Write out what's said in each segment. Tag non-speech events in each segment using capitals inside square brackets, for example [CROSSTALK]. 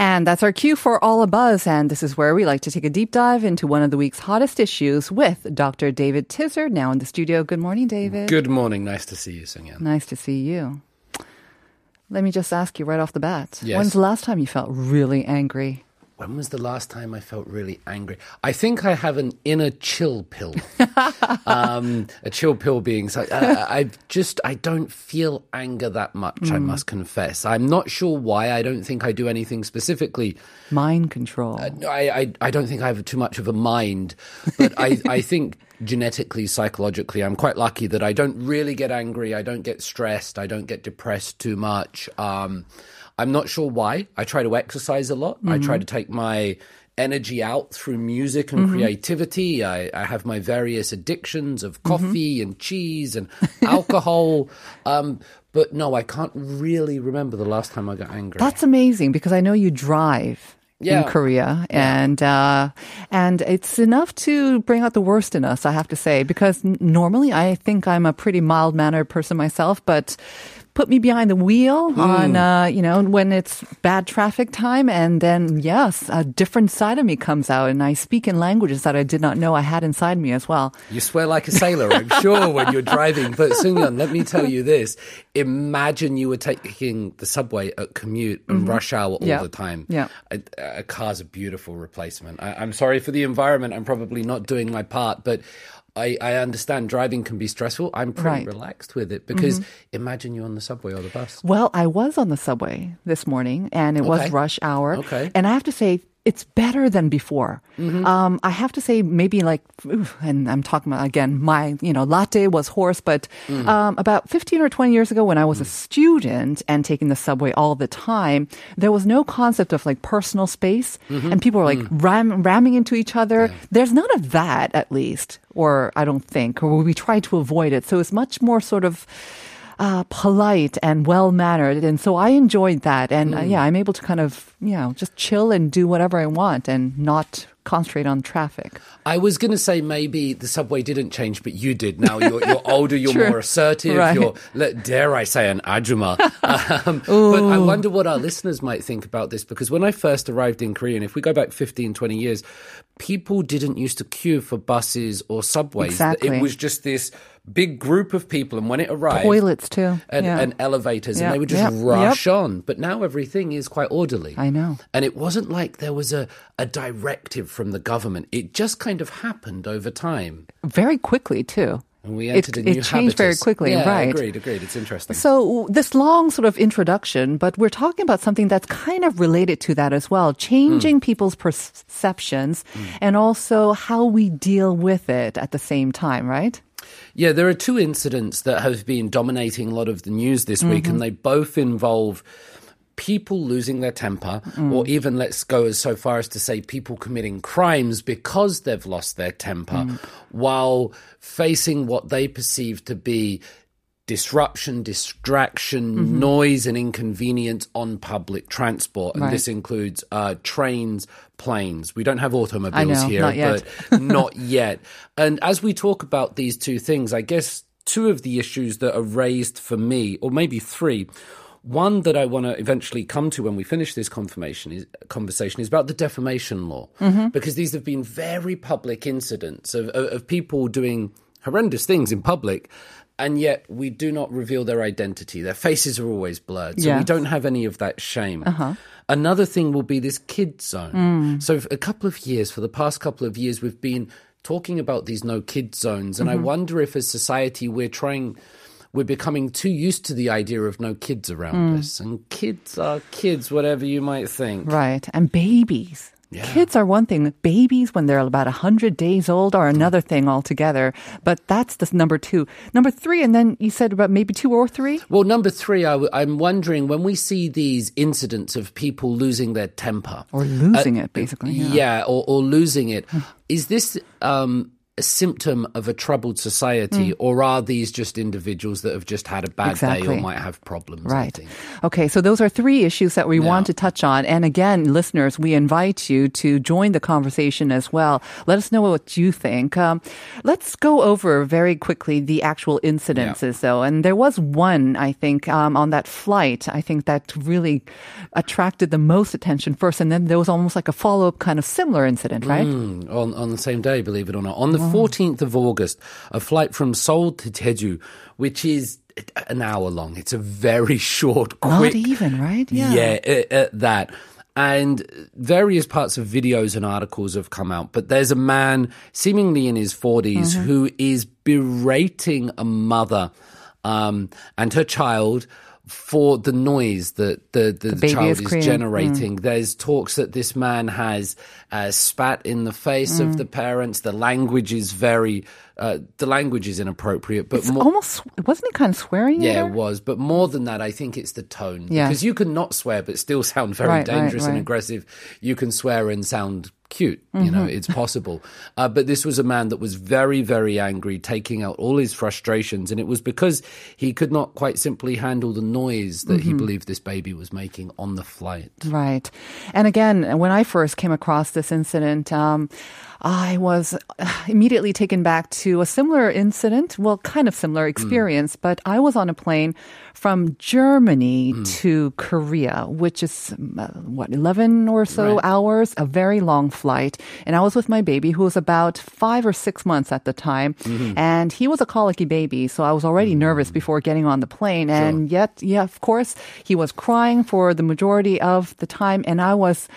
And that's our cue for All a Buzz. And this is where we like to take a deep dive into one of the week's hottest issues with Dr. David Tizzard, now in the studio. Good morning, David. Good morning. Nice to see you, Sungyeon. Nice to see you. Let me just ask you right off the bat. Yes. When's the last time you felt really angry? When was the last time I felt really angry? I think I have an inner chill pill. [LAUGHS] um, a chill pill being so, uh, I just I don't feel anger that much. I must confess. I'm not sure why. I don't think I do anything specifically. Mind control. I, I, I don't think I have too much of a mind, but I, I think genetically, psychologically, I'm quite lucky that I don't really get angry. I don't get stressed. I don't get depressed too much. Um, I'm not sure why. I try to exercise a lot. I try to take my energy out through music and creativity. I, I have my various addictions of coffee and cheese and alcohol. [LAUGHS] Um, but no, I can't really remember the last time I got angry. That's amazing because I know you drive. Yeah. In Korea, and uh, and it's enough to bring out the worst in us. I have to say, because n- normally I think I'm a pretty mild mannered person myself, but put me behind the wheel Hmm. on uh, you know when it's bad traffic time, and then yes, a different side of me comes out, and I speak in languages that I did not know I had inside me as well. You swear like a sailor, I'm sure, when you're driving. But Sungyeon, let me tell you this. Imagine you were taking the subway at commute and rush hour all Mm-hmm. The time. Yeah. A, a car's a beautiful replacement. I, I'm sorry for the environment. I'm probably not doing my part, but I, I understand driving can be stressful. I'm pretty Right. Mm-hmm. relaxed with it because imagine you're on the subway or the bus. Well, I was on the subway this morning and it was rush hour. Okay. Mm-hmm. And I have to say, it's better than before. Um, I have to say, maybe like, and I'm talking about again, my, you know, latte was horse, but Mm. um, about 15 or 20 years ago when I was a student and taking the subway all the time, there was no concept of like personal space Mm-hmm. and people were like Mm. ram- ramming into each other. There's none of that, at least, or I don't think, or we try to avoid it. So it's much more sort of, uh, polite and well mannered. And so I enjoyed that. And uh, yeah, I'm able to kind of, you know, just chill and do whatever I want and not concentrate on traffic. I was going to say maybe the subway didn't change, but you did. Now you're, you're older, you're [LAUGHS] more assertive, Right. you're, dare I say, an ajuma. [LAUGHS] Um, but I wonder what our listeners might think about this because when I first arrived in Korea, and if we go back 15, 20 years, people didn't used to queue for buses or subways. Exactly. It was just this big group of people, and when it arrived, Toilets too. and, yeah. and elevators, Yeah, and they would just yep, rush on. But now everything is quite orderly. I know. And it wasn't like there was a, a directive from the government. It just kind of happened over time. very quickly too. And we It- entered a it new changed very quickly, Yeah, right. Agreed, agreed. It's interesting. So this long sort of introduction, but we're talking about something that's kind of related to that as well, changing Hmm. people's perceptions and also how we deal with it at the same time, right? Yeah, there are two incidents that have been dominating a lot of the news this week, Mm-hmm. and they both involve people losing their temper, Mm. or even let's go as so far as to say people committing crimes because they've lost their temper, Mm. while facing what they perceive to be disruption, distraction, Mm-hmm. noise, and inconvenience on public transport. And Right. this includes uh, trains, planes. We don't have automobiles know, here, not but not [LAUGHS] yet. And as we talk about these two things, I guess two of the issues that are raised for me, or maybe three. One that I want to eventually come to when we finish this confirmation is, conversation is about the defamation law, mm-hmm. because these have been very public incidents of, of, of people doing horrendous things in public, and yet we do not reveal their identity. Their faces are always blurred, so we don't have any of that shame. Uh-huh. Another thing will be this kid zone. Mm. So, for a couple of years, for the past couple of years, we've been talking about these no kid zones, and I mm-hmm. wonder if, as society, we're trying. We're becoming too used to the idea of no kids around mm. us. And kids are kids, whatever you might think. Right. And babies. Kids are one thing. Babies, when they're about 100 days old, are another thing altogether. But that's the number two. Number three, and then you said about maybe two or three? Well, number three, I, am wondering when we see these incidents of people losing their temper Or losing uh, it, basically. yeah, Yeah. or, or losing it, hmm. is this um, a symptom of a troubled society, or are these just individuals that have just had a bad day or might have problems? Right. Okay, so those are three issues that we want to touch on. And again, listeners, we invite you to join the conversation as well. Let us know what you think. Um, let's go over very quickly the actual incidences, though. And there was one, I think, um, on that flight, I think that really attracted the most attention first. And then there was almost like a follow up kind of similar incident, right? Mm, on, on the same day, believe it or not. On the 14th of August, a flight from Seoul to Jeju, which is an hour long. It's a very [LAUGHS] short, quick. Not even, right? Yeah, at, at that. And various parts of videos and articles have come out, but there's a man seemingly in his 40s Mm-hmm. who is berating a mother um, and her child for the noise that the, the, baby child is generating. There's talks that this man has uh, spat in the face Mm. of the parents. The language is very, uh, the language is inappropriate, but more. almost, wasn't he kind of swearing? Yeah, there? it was. But more than that, I think it's the tone. Yeah. Because you can not swear but still sound very Right, right, dangerous and aggressive. You can swear and sound cute. You know, Mm-hmm. it's possible. Uh, but this was a man that was very, very angry, taking out all his frustrations. And it was because he could not quite simply handle the noise that Mm-hmm. he believed this baby was making on the flight. Right. And again, when I first came across this incident, um, I was [SIGHS] immediately taken back to a similar incident, well, kind of similar experience, but I was on a plane from Germany to Korea, which is um, uh, what, 11 or so Right. hours, a very long flight. And I was with my baby who was about five or six months at the time. And he was a colicky baby. So I was already nervous before getting on the plane. And yet, yeah, of course, he was crying for the majority of the time. And I was,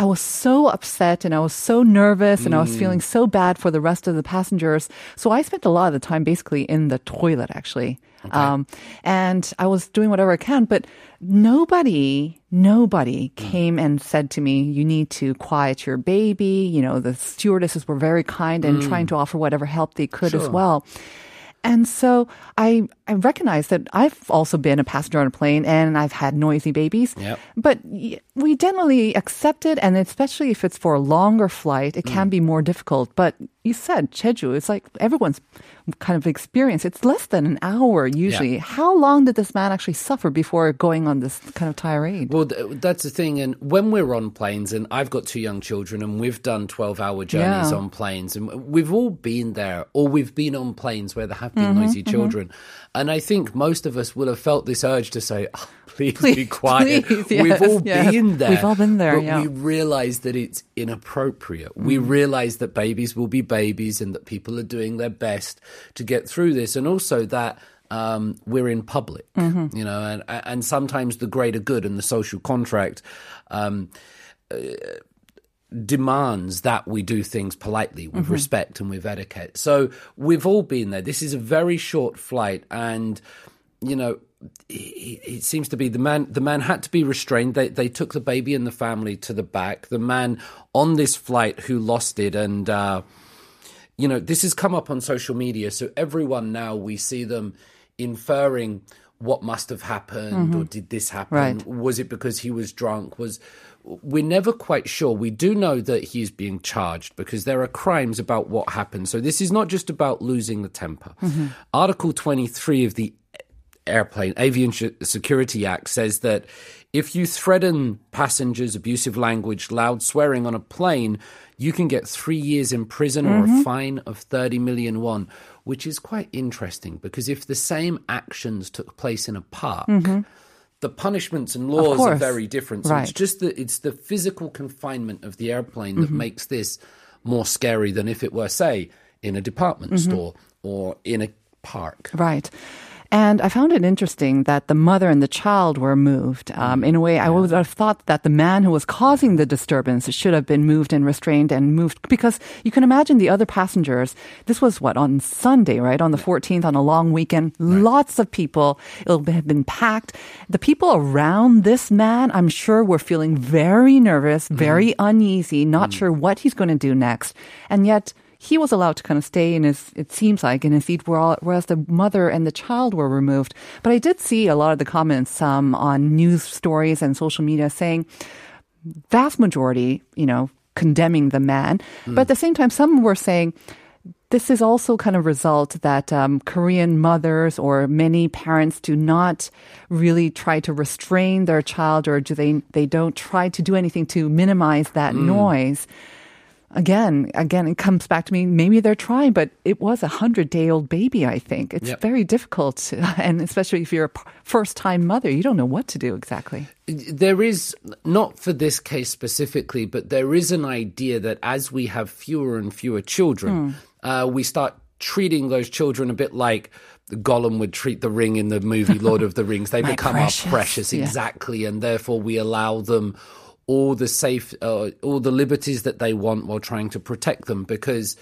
I was so upset and I was so nervous and I was mm. feeling so bad for the rest of the passengers. So I spent a lot of the time basically in the toilet actually. Um, and I was doing whatever I can, but nobody, nobody mm. came and said to me, you need to quiet your baby. You know, the stewardesses were very kind and trying mm. to offer whatever help they could as well. And so I, I recognize that I've also been a passenger on a plane and I've had noisy babies. Yep. But we generally accept it, and especially if it's for a longer flight, it can mm. be more difficult. But you said Jeju, it's like everyone's kind of experience. It's less than an hour usually. How long did this man actually suffer before going on this kind of tirade? Well, th- that's the thing. And when we're on planes, and I've got two young children, and we've done 12 hour journeys Yeah. on planes, and we've all been there, or we've been on planes where there have Mm-hmm, been noisy children. And I think most of us will have felt this urge to say, oh, [LAUGHS] please, be quiet. please, We've all yes. been there. We've all been there, But yeah. we realize that it's inappropriate. We Mm. realize that babies will be babies and that people are doing their best to get through this. And also that um, we're in public, Mm-hmm. you know, and, and sometimes the greater good and the social contract um, uh, demands that we do things politely with Mm-hmm. respect and with etiquette. So we've all been there. This is a very short flight, and you know. It, it seems to be the man. The man had to be restrained. They they took the baby and the family to the back. The man on this flight who lost it, and uh, you know, this has come up on social media. So everyone now we see them inferring what must have happened or mm-hmm. did this happen? Right. Was it because he was drunk? Was we're never quite sure. We do know that he's being charged because there are crimes about what happened. So this is not just about losing the temper. Mm-hmm. Article 23 of the airplane aviation security act says that if you threaten passengers abusive language loud swearing on a plane you can get 3 years in prison or a mm-hmm. fine of 30 million won which is quite interesting because if the same actions took place in a park mm-hmm. the punishments and laws are very different. So it's Right. just that it's the physical confinement of the airplane that mm-hmm. makes this more scary than if it were say in a department store or in a park. Right. And I found it interesting that the mother and the child were moved. Um, in a way, I would have thought that the man who was causing the disturbance should have been moved and restrained and moved because you can imagine the other passengers. This was what on Sunday, right? On the 14th, on a long weekend. Lots of people. It'll have been packed. The people around this man, I'm sure, were feeling very nervous, very uneasy, not sure what he's going to do next. And yet, he was allowed to kind of stay in his, it seems like, in his seat, whereas the mother and the child were removed. But I did see a lot of the comments um, on news stories and social media saying, vast majority, you know, condemning the man. But at the same time, some were saying, this is also kind of result that um, Korean mothers or many parents do not really try to restrain their child, or do they they don't try to do anything to minimize that noise. Again, again, it comes back to me. Maybe they're trying, but it was a hundred day old baby. I think it's Yep. very difficult, [LAUGHS] and especially if you're a first time mother, you don't know what to do exactly. there is not for this case specifically, but there is an idea that as we have fewer and fewer children, uh, we start treating those children a bit like Gollum would treat the ring in the movie Lord of the Rings. They [LAUGHS] become precious. our precious, Yeah. exactly, and therefore we allow them all the safe, uh, all the liberties that they want while trying to protect them because.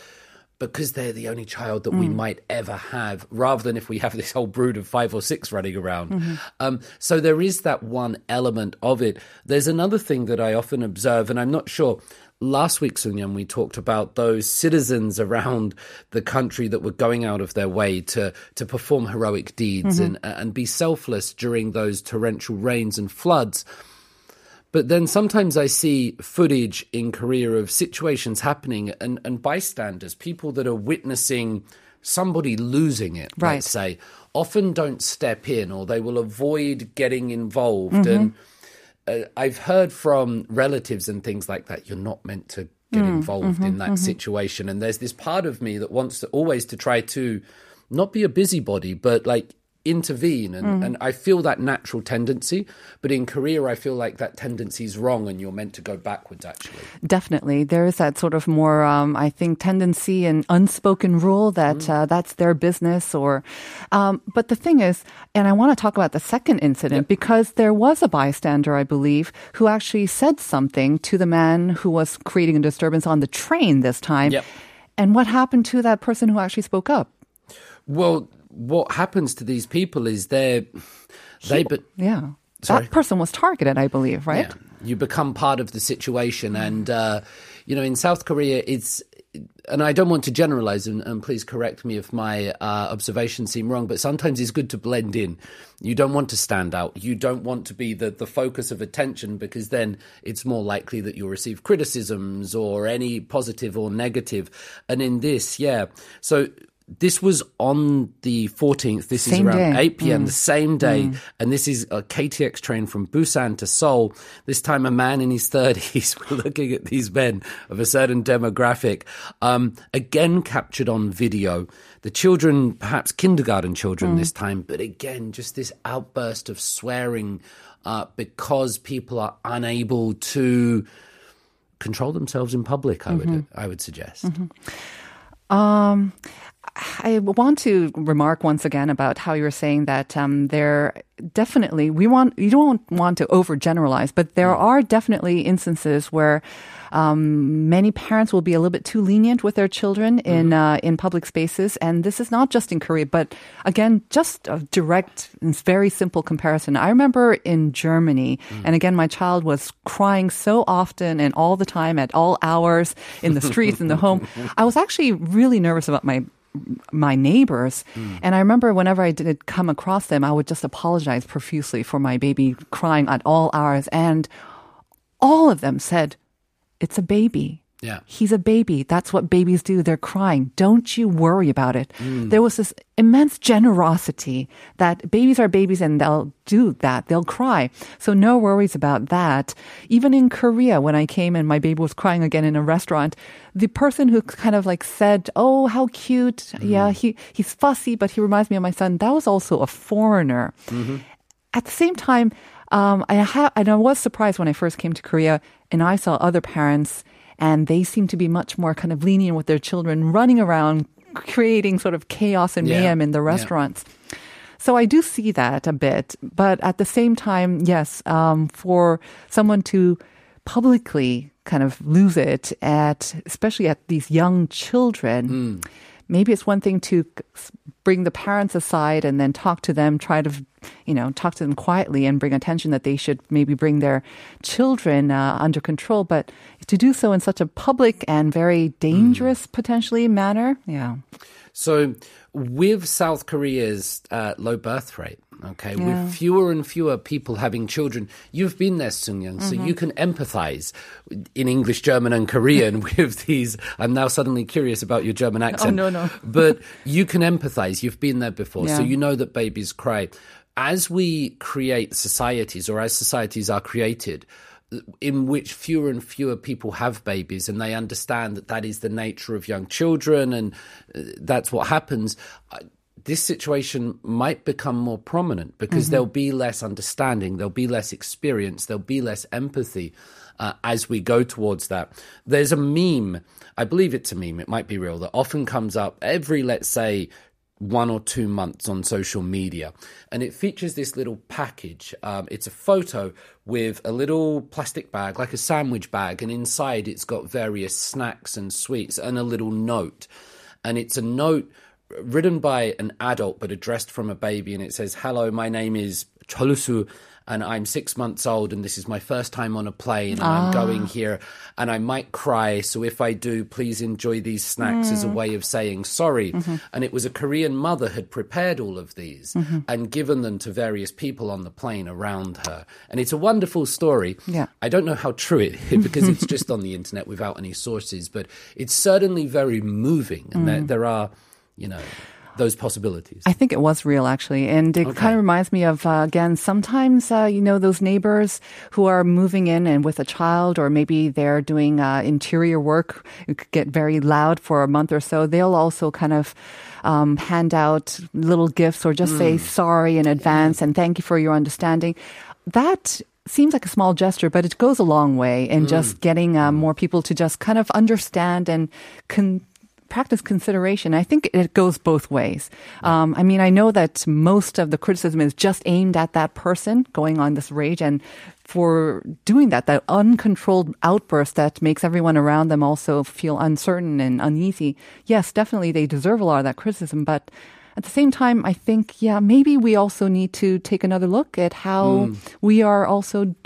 Because they're the only child that we might ever have, rather than if we have this whole brood of five or six running around. Um, so there is that one element of it. There's another thing that I often observe, and I'm not sure. Last week, Sunyan, we talked about those citizens around the country that were going out of their way to to perform heroic deeds and and be selfless during those torrential rains and floods. But then sometimes I see footage in Korea of situations happening and, and bystanders, people that are witnessing somebody losing it, Right. let's say, often don't step in or they will avoid getting involved. Mm-hmm. And uh, I've heard from relatives and things like that, you're not meant to get mm, involved in mm-hmm, that mm-hmm. situation. And there's this part of me that wants to always to try to not be a busybody, but like intervene and, and I feel that natural tendency but in Korea I feel like that tendency is wrong and you're meant to go backwards actually Definitely. There is that sort of more, um, I think, tendency and unspoken rule that uh, that's their business or, um, but the thing is, and I want to talk about the second incident because there was a bystander, I believe, who actually said something to the man who was creating a disturbance on the train this time. Yep. And what happened to that person who actually spoke up? well what happens to these people is they're they but Yeah. Sorry? That person was targeted, I believe, right? Yeah. You become part of the situation. And, uh, you know, in South Korea, it's, and I don't want to generalize, and, and please correct me if my uh, observations seem wrong, but sometimes it's good to blend in. You don't want to stand out. You don't want to be the, the focus of attention because then it's more likely that you'll receive criticisms or any positive or negative. And in this, yeah. So this was on the 14th. This Same is around day. 8 p.m. the same day, and this is a KTX train from Busan to Seoul. This time, a man in his 30s, [LAUGHS] we're looking at these men of a certain demographic, um, again captured on video. The children, perhaps kindergarten children this time, but again, just this outburst of swearing uh, because people are unable to control themselves in public. I would, I would suggest. Um, I want to remark once again about how you were saying that um, there definitely we want you don't want to overgeneralize, but there are definitely instances where um, many parents will be a little bit too lenient with their children in uh, in public spaces, and this is not just in Korea, but again, just a direct, and very simple comparison. I remember in Germany, and again, my child was crying so often and all the time at all hours in the streets in the home. [LAUGHS] I was actually really nervous about my my neighbors. Mm. And I remember whenever I did come across them, I would just apologize profusely for my baby crying at all hours. And all of them said, It's a baby. Yeah. He's a baby. That's what babies do. They're crying. Don't you worry about it. Mm. There was this immense generosity that babies are babies and they'll do that. They'll cry. So no worries about that. Even in Korea, when I came and my baby was crying again in a restaurant, the person who kind of like said, Oh, how cute. Mm-hmm. Yeah, he, he's fussy, but he reminds me of my son. That was also a foreigner. Mm-hmm. At the same time, um, I ha- and I was surprised when I first came to Korea and I saw other parents and they seem to be much more kind of lenient with their children running around creating sort of chaos and Yeah. mayhem in the Yeah. restaurants. So I do see that a bit, but at the same time, yes, um, for someone to publicly kind of lose it at, especially at these young children, maybe it's one thing to bring the parents aside and then talk to them, try to, you know, talk to them quietly and bring attention that they should maybe bring their children uh, under control. But to do so in such a public and very dangerous, potentially, manner, yeah. So, with South Korea's uh, low birth rate, okay, Yeah. with fewer and fewer people having children, you've been there, Sung Young, so Mm-hmm. you can empathize in English, German, and Korean [LAUGHS] with these. I'm now suddenly curious about your German accent. Oh, no, no. [LAUGHS] but you can empathize. You've been there before, so you know that babies cry. As we create societies, or as societies are created, in which fewer and fewer people have babies and they understand that that is the nature of young children and uh, that's what happens uh, this situation might become more prominent because there'll be less understanding there'll be less experience there'll be less empathy uh, as we go towards that. There's a meme i believe it's a meme it might be real that often comes up every let's say one or two months on social media. And it features this little package. Um, it's a photo with a little plastic bag, like a sandwich bag, and inside it's got various snacks and sweets and a little note. And it's a note written by an adult but addressed from a baby. And it says, Hello, my name is Cholusu. And I'm six months old, and this is my first time on a plane, and I'm going ah. here, and I might cry. So if I do, please enjoy these snacks as a mm. way of saying sorry. Mm-hmm. And it was a Korean mother had prepared all of these mm-hmm. and given them to various people on the plane around her. And it's a wonderful story. Yeah. I don't know how true it is [LAUGHS] because it's just on the internet without any sources, but it's certainly very moving, and there, mm. there are, you know, those possibilities. I think it was real actually. And it kind of reminds me of, uh, again, sometimes, uh, you know, those neighbors who are moving in and with a child, or maybe they're doing uh, interior work, it could get very loud for a month or so. They'll also kind of um, hand out little gifts or just say sorry in advance and thank you for your understanding. That seems like a small gesture, but it goes a long way in just getting uh, more people to just kind of understand and con- practice consideration. I think it goes both ways. Um, I mean, I know that most of the criticism is just aimed at that person going on this rage and for doing that, that uncontrolled outburst that makes everyone around them also feel uncertain and uneasy. Yes, definitely they deserve a lot of that criticism, but at the same time, I think, yeah, maybe we also need to take another look at how we are also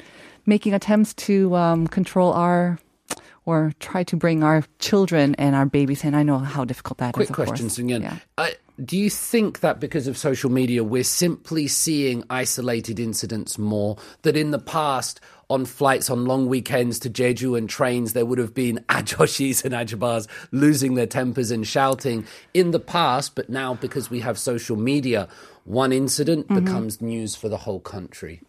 making attempts to um, control our or try to bring our children and our babies in. I know how difficult that is. Quick question, course. Sun Yun. Yeah. Uh, do you think that because of social media, we're simply seeing isolated incidents more? That in the past, on flights on long weekends to Jeju and trains, there would have been [LAUGHS] ajoshis and ajabars losing their tempers and shouting in the past, but now because we have social media, one incident Mm-hmm. becomes news for the whole country.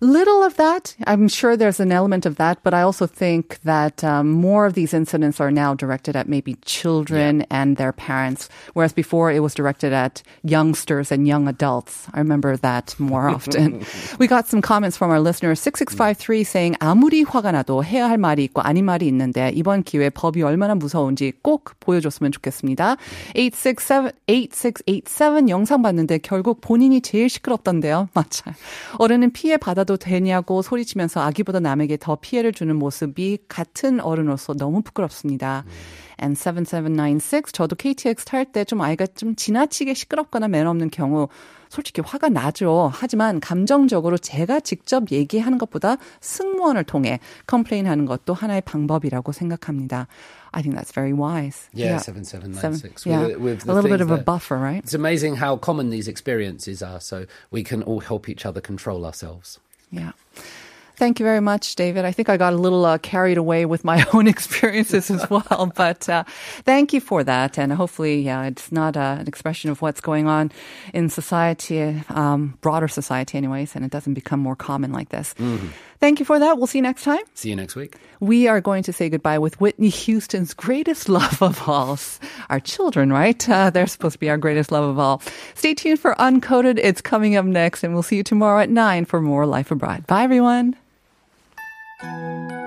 Little of that. I'm sure there's an element of that, but I also think that um, more of these incidents are now directed at maybe children and their parents, whereas before it was directed at youngsters and young adults. I remember that more often. [LAUGHS] we got some comments from our listener 6653 saying 아무리 화가 나도 해야 할 말이 있고 아닌 말이 있는데 이번 기회에 법이 얼마나 무서운지 꼭 보여줬으면 좋겠습니다. 8687, 8687 영상 봤는데 결국 본인이 제일 시끄럽던데요. [LAUGHS] 맞아요. 어른은 피해 받아도 되냐고 소리치면서 아기보다 남에게 더 피해를 주는 모습이 같은 어른으로서 너무 부끄럽습니다. And 7796 저도 KTX 탈 때 좀 아이가 좀 지나치게 시끄럽거나 매너 없는 경우 솔직히 화가 나죠. 하지만 감정적으로 제가 직접 얘기하는 것보다 승무원을 통해 컴플레인 하는 것도 하나의 방법이라고 생각합니다. I think that's very wise. Yeah, Seven- 7796. yeah. With, with a little bit of a buffer, right? It's amazing how common these experiences are, so we can all help each other control ourselves. Yeah. Thank you very much, David. I think I got a little uh, carried away with my [LAUGHS] own experiences as well, [LAUGHS] but uh, thank you for that. And hopefully, yeah, it's not uh, an expression of what's going on in society, um, broader society, anyways, and it doesn't become more common like this. Thank you for that. We'll see you next time. See you next week. We are going to say goodbye with Whitney Houston's greatest love of all. Our children, right? Uh, they're supposed to be our greatest love of all. Stay tuned for Uncoded. It's coming up next, and we'll see you tomorrow at 9 for more Life Abroad. Bye, everyone. Música